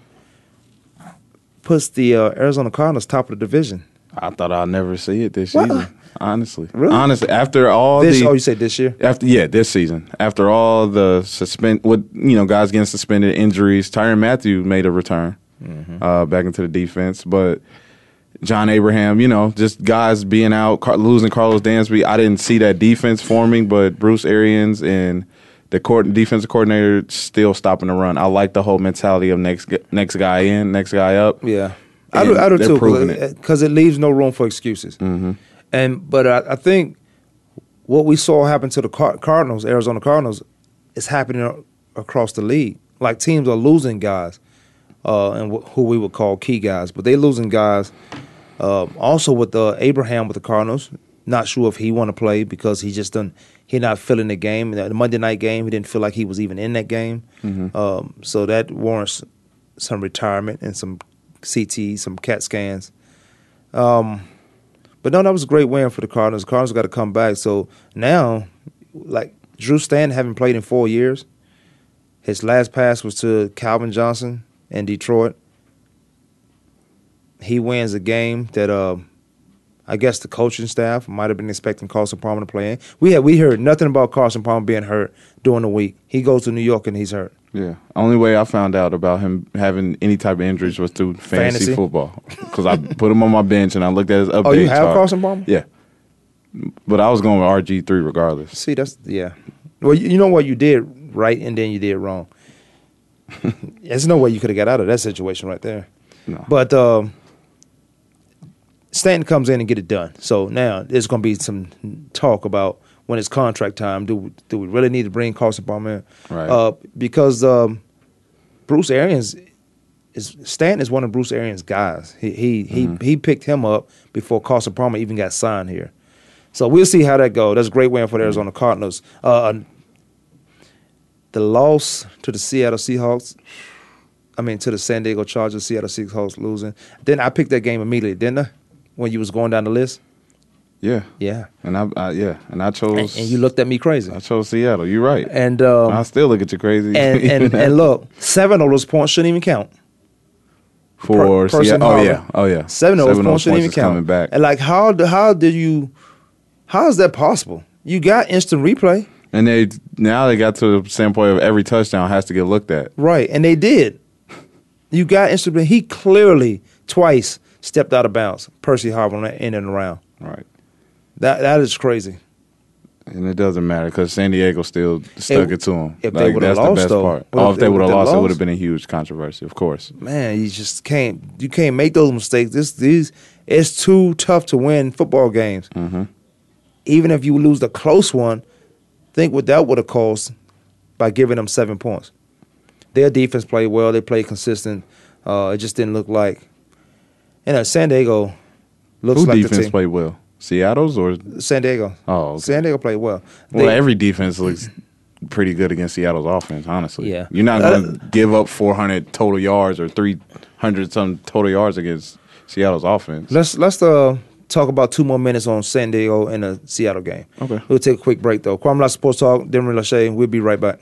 Puts the uh, Arizona Cardinals top of the division. I thought I'd never see it this What? season. Honestly, Really? honestly, after all This, the oh, you said this year? after yeah this season, after all the suspend with you know guys getting suspended, injuries, Tyrann Mathieu made a return Mm-hmm. uh, back into the defense, but John Abraham, you know, just guys being out, Car- losing Karlos Dansby. I didn't see that defense forming, but Bruce Arians and the court, defensive coordinator still stopping the run. I like the whole mentality of next next guy in, next guy up. Yeah, I do. I do too. proving it. Because it leaves no room for excuses. Mm-hmm. And but I, I think what we saw happen to the Car- Cardinals, Arizona Cardinals, is happening across the league. Like teams are losing guys, uh, and wh- who we would call key guys, but they losing guys. Um, also with uh, Abraham with the Cardinals, not sure if he want to play because he just done he not feeling the game. The Monday night game, he didn't feel like he was even in that game. Um, so that warrants some retirement and some CT, some CAT scans. Um, but no, that was a great win for the Cardinals. The Cardinals got to come back. So now, like Drew Stanton haven't played in four years. His last pass was to Calvin Johnson in Detroit. He wins a game that uh, I guess the coaching staff might have been expecting Carson Palmer to play in. We had we heard nothing about Carson Palmer being hurt during the week. He goes to New York and he's hurt. Yeah. Only way I found out about him having any type of injuries was through fantasy, Fantasy? football. Because I put him on my bench and I looked at his updates. Oh, you have Carson Palmer? Yeah. But I was going with RG three regardless. See, that's yeah. Well, you, you know what you did right, and then you did wrong. There's no way you could have got out of that situation right there. No. But um, Stanton comes in and get it done. So now there's going to be some talk about when it's contract time. Do do we really need to bring Carson Palmer in? Right. Uh, because um, Bruce Arians is Stanton is one of Bruce Arians' guys. He he he, he picked him up before Carson Palmer even got signed here. So we'll see how that goes. That's a great win for the Arizona Cardinals. Uh, the loss to the Seattle Seahawks. I mean, to the San Diego Chargers, Seattle Seahawks losing. Then I picked that game immediately, didn't I? When you was going down the list. Yeah. Yeah. And I, I yeah, and I chose and you looked at me crazy. I chose Seattle. You're right. And um, I still look at you crazy. and and, and look, seven of those points shouldn't even count. for Per- Seattle. Oh yeah. Oh yeah. Seven of those points shouldn't even count. coming back. And like, how how did you? How is that possible? You got instant replay, And they now they got to the standpoint of every touchdown has to get looked at. right? And they did. You got instant. replay. He clearly twice stepped out of bounds. Percy Harvin on that in and around. Right. That that is crazy. And it doesn't matter because San Diego still stuck If- it to them. if they would've that's lost, the best though, part. what Oh, if they they would have would've lost, it would have been a huge controversy, of course. Man, you just can't. You can't make those mistakes. This these it's too tough to win football games. Mm-hmm. Even if you lose the close one, think what that would have cost by giving them seven points. Their defense played well. They played consistent. Uh, it just didn't look like. You know, San Diego looks Who like the defense team. played well? Seattle's or San Diego. oh, okay. San Diego played well. well, every defense looks pretty good against Seattle's offense. Honestly, Yeah. you're not Uh, going to give up 400 total yards or 300 some total yards against Seattle's offense. Let's let's uh, talk about two more minutes on San Diego and the Seattle game. Okay. We'll take a quick break though. Kwamie Sports Talk, Denver Lachey. We'll be right back.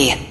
me.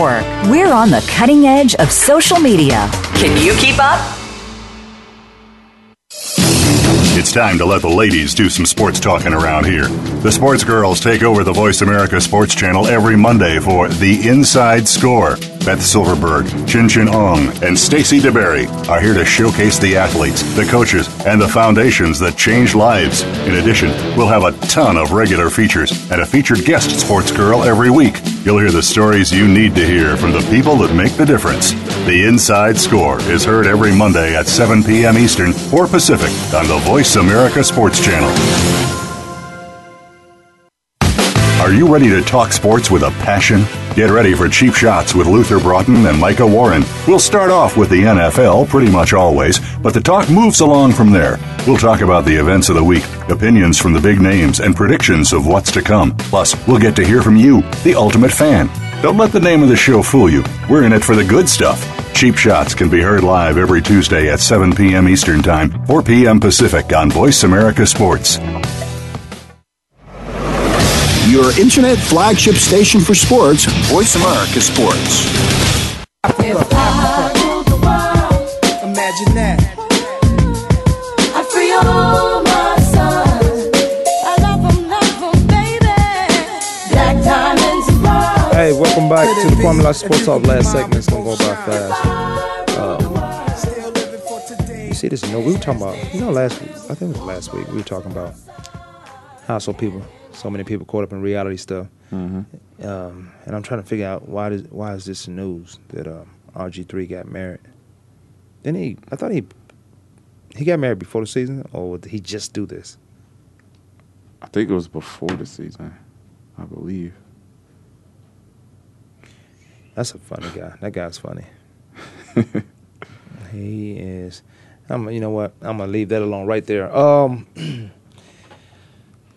We're on the cutting edge of social media. Can you keep up? It's time to let the ladies do some sports talking around here. The sports girls take over the Voice America Sports Channel every Monday for The Inside Score. Beth Silverberg, Chin Chin Ong, and Stacy DeBerry are here to showcase the athletes, the coaches, and the foundations that change lives. In addition, we'll have a ton of regular features and a featured guest sports girl every week. You'll hear the stories you need to hear from the people that make the difference. The Inside Score is heard every Monday at 7 p.m. Eastern, or Pacific on the Voice America Sports Channel. Are you ready to talk sports with a passion? Get ready for Cheap Shots with Luther Broughton and Micah Warren. We'll start off with the NFL pretty much always, but the talk moves along from there. We'll talk about the events of the week, opinions from the big names, and predictions of what's to come. Plus, we'll get to hear from you, the ultimate fan. Don't let the name of the show fool you. We're in it for the good stuff. Cheap Shots can be heard live every Tuesday at 7 p.m. Eastern Time, 4 p.m. Pacific on Voice America Sports. Your internet flagship station for sports, Voice America Sports. If I ruled the world, imagine that. Back to the Kwamie Lassiter Sports Talk. Last segment It's gonna go by fast. Um, you see this? You know, we were talking about. You know, last week. I think it was last week. We were talking about how so people, so many people caught up in reality stuff. Um, and I'm trying to figure out why does why is this news that uh, RG3 got married? Then he, I thought he he got married before the season, or did he just do this? I think it was before the season, I believe. That's a funny guy. That guy's funny. he is. I'm. You know what? I'm gonna leave that alone right there. Um,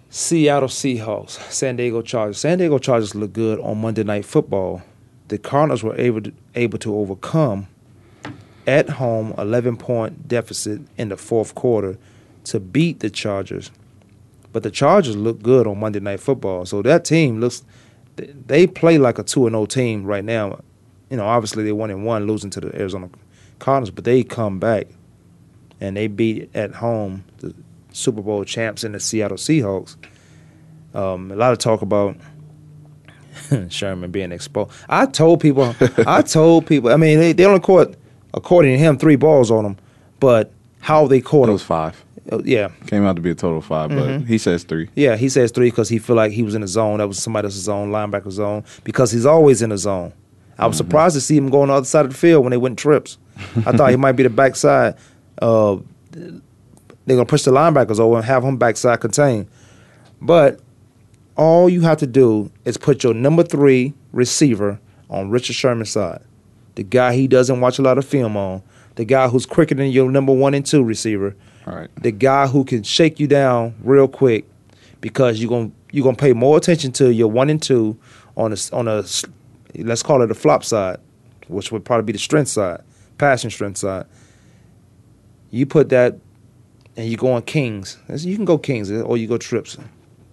Seattle Seahawks, San Diego Chargers. San Diego Chargers look good on Monday Night Football. The Cardinals were able to, able to overcome at home 11 point deficit in the fourth quarter to beat the Chargers. But the Chargers look good on Monday Night Football. So that team looks they- play like a 2 and 0 team right now. You know, obviously they 1 and 1 losing to the Arizona Cardinals, but they come back and they beat at home the Super Bowl champs and the Seattle Seahawks. Um, a lot of talk about Sherman being exposed. I told people, I told people. I mean, they, they only caught, according to him, three balls on him, but how they caught It him? was five. Uh, yeah, Came out to be a total 5 but he says three. yeah. He says three because he feel like he was in the zone. That was somebody else's zone, linebacker zone, because he's always in the zone. I was surprised to see him go on the other side of the field when they went trips. I thought he might be the backside. Uh, they're gonna push the linebackers over and have him backside contain. But all you have to do is put your number three receiver on Richard Sherman's side. The guy he doesn't watch a lot of film on. The guy who's quicker than your number one and two receiver. Right. The guy who can shake you down real quick because you're gonna you're gonna pay more attention to your one and two on a, on a let's call it a flop side, which would probably be the strength side, passing strength side. You put that, and you go on kings. You can go kings or you go trips,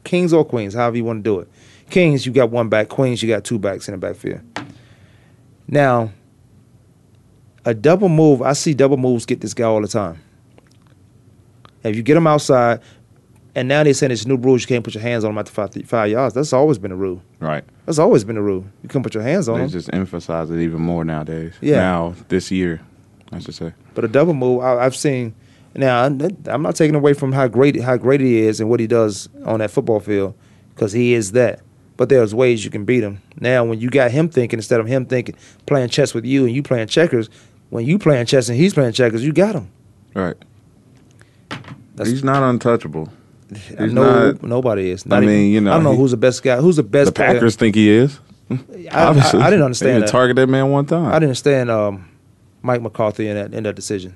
kings or queens, however you want to do it. Kings, you got one back. Queens, you got two backs in the backfield. Now, a double move. I see double moves get this guy all the time. If you get them outside, And now they're saying it's new rules. You can't put your hands on them after five, five yards. That's always been a rule. Right. That's always been a rule. You can't put your hands on They them. just emphasize it even more nowadays. Yeah. Now this year, I should say. But a double move, I, I've seen. Now I'm I'm not taking away from how great how great he is and what he does on that football field, because he is that. But there's ways you can beat him. Now, when you got him thinking instead of him thinking playing chess with you and you playing checkers, when you playing chess and he's playing checkers, you got him. Right. That's- He's not untouchable. He's no, not. nobody is. I Not even- mean, you know, I don't know he- who's the best guy. Who's the best? The player? Packers think he is. I, I, Obviously, I didn't They understand didn't that. target that man one time. I didn't understand um, Mike McCarthy in that in that decision.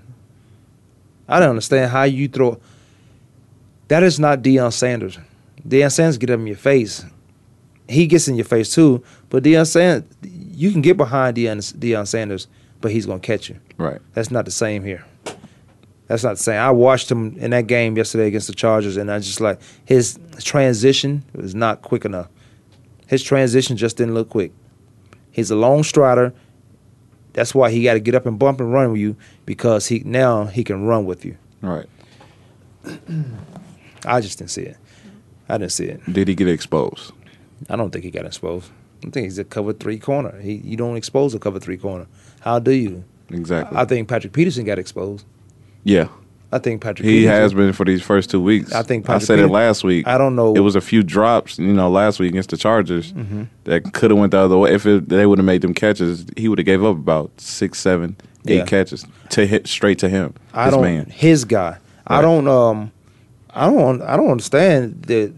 I didn't understand how you throw. That is not Deion Sanders. Deion Sanders get up in your face. He gets in your face too, but Deion Sanders, you can get behind Deion, Deion Sanders, but he's gonna catch you. Right. That's not the same here. That's not the same. I watched him in that game yesterday against the Chargers, and I just like his transition was not quick enough. His transition just didn't look quick. He's a long strider. That's why he got to get up and bump and run with you because he now he can run with you. Right. I just didn't see it. I didn't see it. Did he get exposed? I don't think he got exposed. I think he's a cover three corner. He you don't expose a cover three corner. How do you? Exactly. I think Patrick Peterson got exposed. Yeah. I think Patrick. He Peterson, has been for these first two weeks. I think I Patrick said it last week. I don't know. It was a few drops, you know, last week against the Chargers Mhm. that could have went the other way. If it, they would have made them catches, he would have gave up about six, seven, eight Yeah. catches to hit straight to him. I his don't. man. His guy. I don't. Um. I don't. I don't understand that.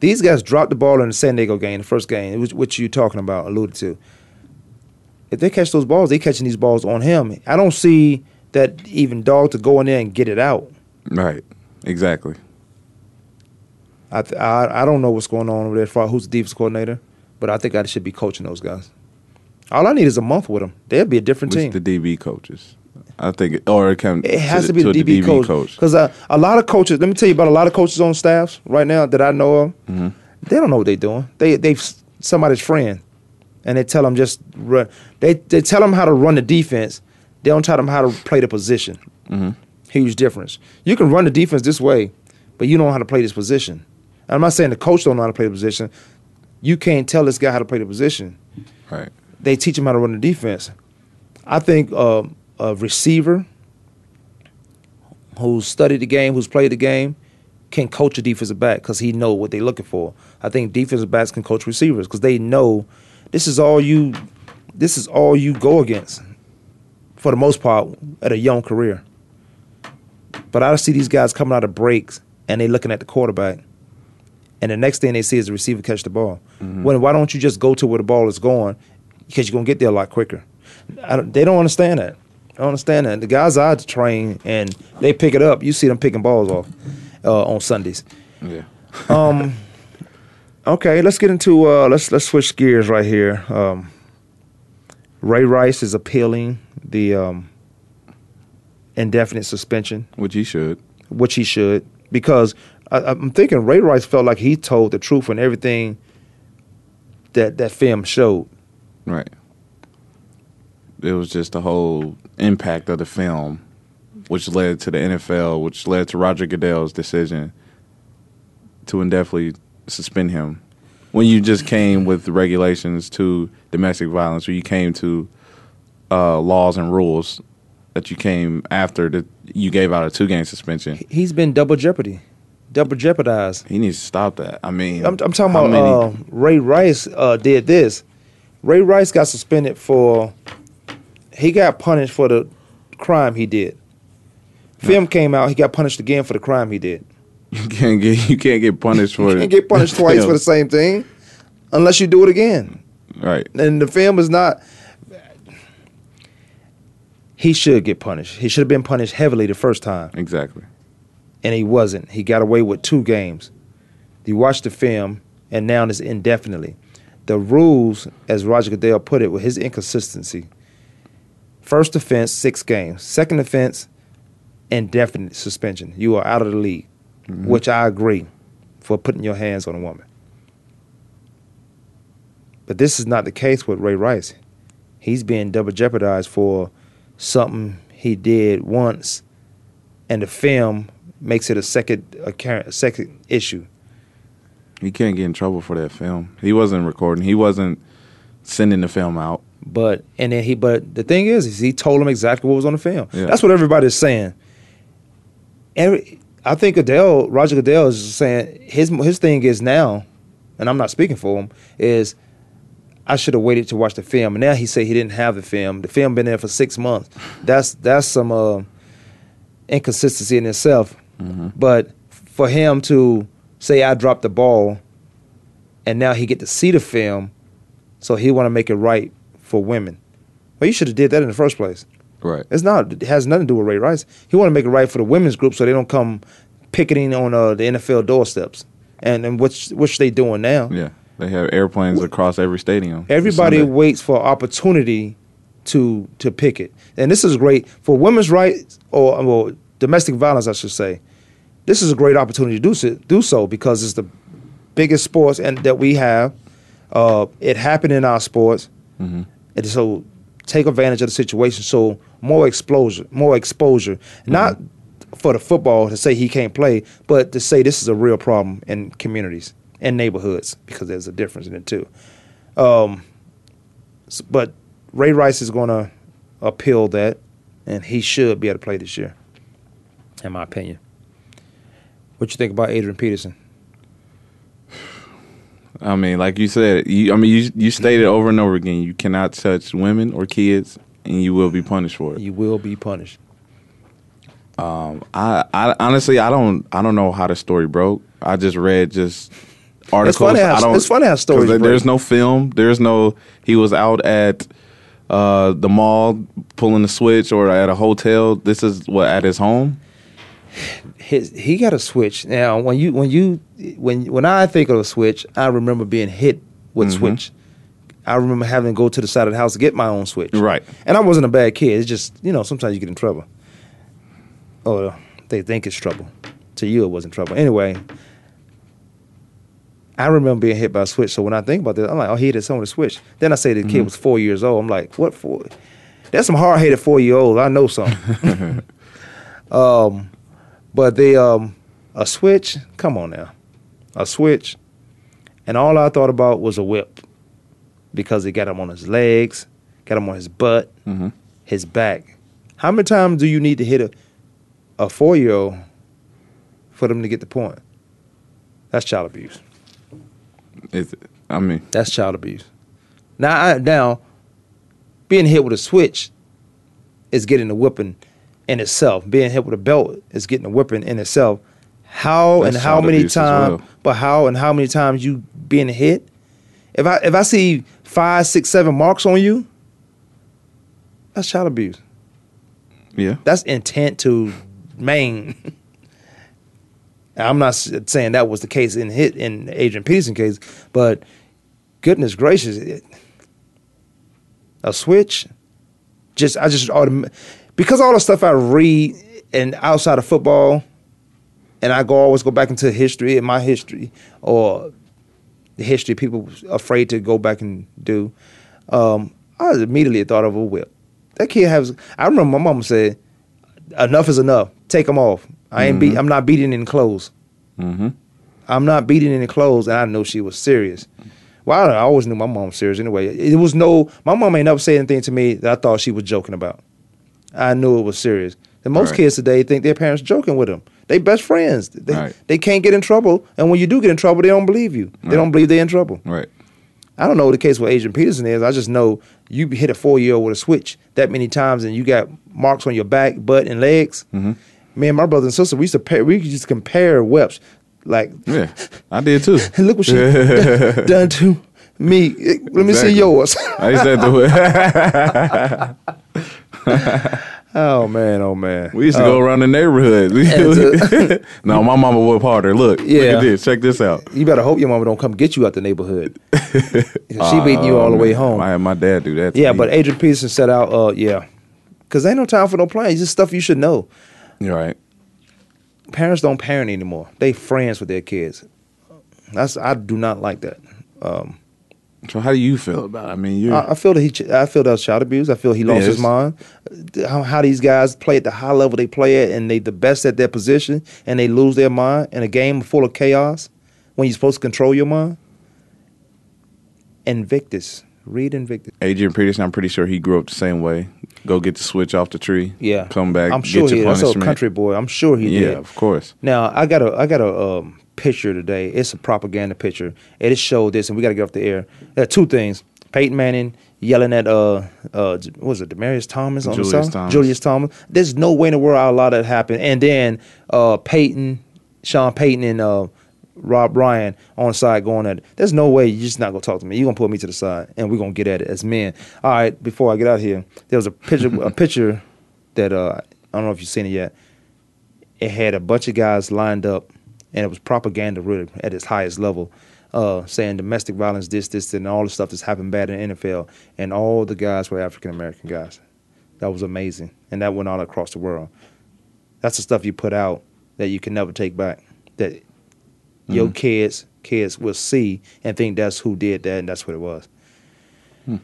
These guys dropped the ball in the San Diego game, the first game, which, which you talking about, alluded to. If they catch those balls, they catching these balls on him. I don't see that even dog to go in there and get it out. Right. Exactly. I th- I, I don't know what's going on over there. For who's the defense coordinator, but I think I should be coaching those guys. All I need is a month with them. They'll be a different With team. the DB coaches. I think, it, or it can. It has to, be the DB, coach because uh, a lot of coaches. Let me tell you about a lot of coaches on staffs right now that I know of. Mhm. They don't know what they're doing. They they've somebody's friend, and they tell them just run. They they tell them how to run the defense. They don't tell them how to play the position. Mhm. Huge difference. You can run the defense this way, but you don't know how to play this position. I'm not saying the coach don't know how to play the position. You can't tell this guy how to play the position. Right. They teach him how to run the defense. I think uh, a receiver who's studied the game, who's played the game, can coach a defensive back because he know what they're looking for. I think defensive backs can coach receivers because they know this is all you, this is all you go against, for the most part, at a young career. But I see these guys coming out of breaks and they looking at the quarterback, and the next thing they see is the receiver catch the ball. When why don't you just go to where the ball is going? Because you're gonna get there a lot quicker. I don't, they don't understand that. I don't understand that. The guys I train and they pick it up. You see them picking balls off uh, on Sundays. Yeah. Um, okay, let's get into uh, let's let's switch gears right here. Um, Ray Rice is appealing the um, indefinite suspension, Which he should. which he should, because I, I'm thinking Ray Rice felt like he told the truth and everything that that film showed. Right. It was just the whole impact of the film, which led to the NFL, which led to Roger Goodell's decision to indefinitely suspend him. When you just came with regulations to domestic violence, or you came to uh, laws and rules that you came after that you gave out a two game suspension. He's been double jeopardy, double jeopardized. He needs to stop that. I mean, I'm, I'm talking about uh, Ray Rice uh, did this. Ray Rice got suspended for. He got punished for the crime he did. Film came out. He got punished again for the crime he did. you can't get you can't get punished for You it. can't get punished twice for the same thing, unless you do it again. right. And the film is not. He should get punished. He should have been punished heavily the first time. Exactly. and he wasn't. He got away with two games. You watch the film, and now it's indefinitely. The rules, as Roger Goodell put it, with his inconsistency. First offense, six games. Second offense, indefinite suspension. You are out of the league, mm-hmm. which I agree for putting your hands on a woman. But this is not the case with Ray Rice. He's being double jeopardized for something he did once, and the film makes it a second a, a second issue. He can't get in trouble for that film. He wasn't recording. He wasn't sending the film out. But and then he but the thing is, is he told him exactly what was on the film. Yeah. That's what everybody's saying. Every I think Adele, Roger Goodell is saying his his thing is now, and I'm not speaking for him, is I should have waited to watch the film. And now he said he didn't have the film. The film been there for six months. That's that's some uh, inconsistency in itself. But for him to say I dropped the ball, and now he get to see the film, so he want to make it right for women. Well, you should have did that in the first place. Right. It's not. It has nothing to do with Ray Rice. He want to make it right for the women's group, so they don't come picketing on uh, the NFL doorsteps, and and which which they doing now. Yeah. They have airplanes across every stadium. Everybody waits for opportunity to to picket, and this is great for women's rights or well, domestic violence, I should say. This is a great opportunity to do so, do so because it's the biggest sports and that we have. Uh, it happened in our sports, Mhm. and so take advantage of the situation. So more exposure, more exposure, not for the football to say he can't play, but to say this is a real problem in communities and neighborhoods because there's a difference in it too. Um, but Ray Rice is going to appeal that, and he should be able to play this year, in my opinion. What you think about Adrian Peterson? I mean, like you said, you, I mean, you you stated over and over again, you cannot touch women or kids, and you will be punished for it. You will be punished. Um, I, I honestly, I don't, I don't know how the story broke. I just read just articles. funny how- I don't, it's funny how 'cause stories there- There's no film. There's no. He was out at uh, the mall pulling the switch, or at a hotel. This is what at his home. His he got a switch. Now when you when you when when I think of a switch, I remember being hit with Mhm. switch. I remember having to go to the side of the house to get my own switch. Right. And I wasn't a bad kid. It's just you know sometimes you get in trouble. Oh, they think it's trouble. To you, it wasn't trouble. Anyway, I remember being hit by a switch. So when I think about this, I'm like, oh, he hit someone with a switch. Then I say the kid Mhm. was four years old. I'm like, what for? That's some hard headed four year old. I know something. um, but they um a switch. Come on now, a switch. And all I thought about was a whip, because it got him on his legs, got him on his butt, Mm-hmm. his back. How many times do you need to hit a a four year old for them to get the point? That's child abuse. Is it? I mean, That's child abuse. Now, I, now, being hit with a switch is getting a whipping in itself. Being hit with a belt is getting a whipping in itself. How That's and how many times? well. But how and how many times you being hit? If I if I see five, six, seven marks on you, that's child abuse. yeah. That's intent to maim. I'm not saying that was the case in hit in Adrian Peterson case, but goodness gracious, it, a switch. Just I just autom- because all the stuff I read and outside of football, and I go always go back into history and my history or the history people afraid to go back and do. Um, I immediately thought of a whip. That kid has. I remember my mom said, "Enough is enough. Take him off. I ain't beat. Mhm. I'm not beating any clothes. Mm-hmm. I'm not beating any clothes." And I know she was serious. Well, I always knew my mom was serious anyway. It was no. My mom ain't never said anything to me that I thought she was joking about. I knew it was serious. And most Right. kids today think their parents joking with them. They best friends. They, Right. they can't get in trouble. And when you do get in trouble, they don't believe you. They Right. don't believe they're in trouble. Right. I don't know what the case with Adrian Peterson is. I just know you hit a four year old with a switch that many times and you got marks on your back, butt, and legs. Mm-hmm. Me and my brother and sister, we used to pair, we could just compare whips. Like, Yeah, I did too. look what she done, done to me. Let me see yours. I used to to. oh man, oh man. We used to go Oh, around the neighborhood. And no, my mama whoop harder. Look, look Yeah. at this. Check this out. You better hope your mama don't come get you out the neighborhood. she beating you all the Oh, way home. I had my dad do that. to Yeah, me. but Adrian Peterson set out, uh, yeah. Because ain't no time for no playing. It's just stuff you should know. You're right. parents don't parent anymore. They friends with their kids. That's I do not like that. Um, So how do you feel about? it? I mean, you I, I feel that he. I feel that was child abuse. I feel he lost Yeah, his mind. How, how these guys play at the high level they play at, and they the best at their position, and they lose their mind in a game full of chaos when you're supposed to control your mind. Invictus, read Invictus. Adrian Peterson. I'm pretty sure he grew up the same way. Go get the switch off the tree. Yeah, Come back. I'm sure get he. your That's a country boy. I'm sure he yeah, did. Yeah, of course. Now I got a I got a um, picture today. It's a propaganda picture, and it showed this, and we got to get off the air. There are two things: Peyton Manning yelling at uh uh what was it Demaryius Thomas on Julius the side? Thomas. Julius Thomas. There's no way in the world I'll allow that happen. And then uh Payton, Sean Payton, and uh Rob Ryan on the side going at it. There's no way you're just not gonna talk to me. You're gonna pull me to the side, and we're gonna get at it as men. All right. Before I get out here, there was a picture a picture that uh I don't know if you've seen it yet it had a bunch of guys lined up, and it was propaganda really at its highest level, uh, saying domestic violence, this, this, and all the stuff that's happened bad in the NFL, and all the guys were African American guys. That was amazing, and that went all across the world. That's the stuff you put out that you can never take back. That your kids kids will see and think that's who did that, and that's what it was. Hmm.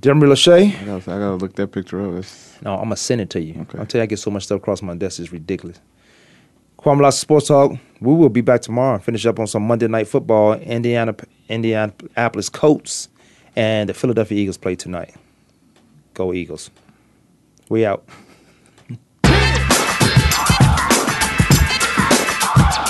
Jeremy Lachey. I gotta, I gotta look that picture up. It's, No, I'm gonna send it to you. I'll tell you, I get so much stuff across my desk, it's ridiculous. Kwamie Lassiter Sports Talk. We will be back tomorrow. Finish up on some Monday Night Football. Indiana, Indianapolis Colts, and the Philadelphia Eagles play tonight. Go Eagles. We out.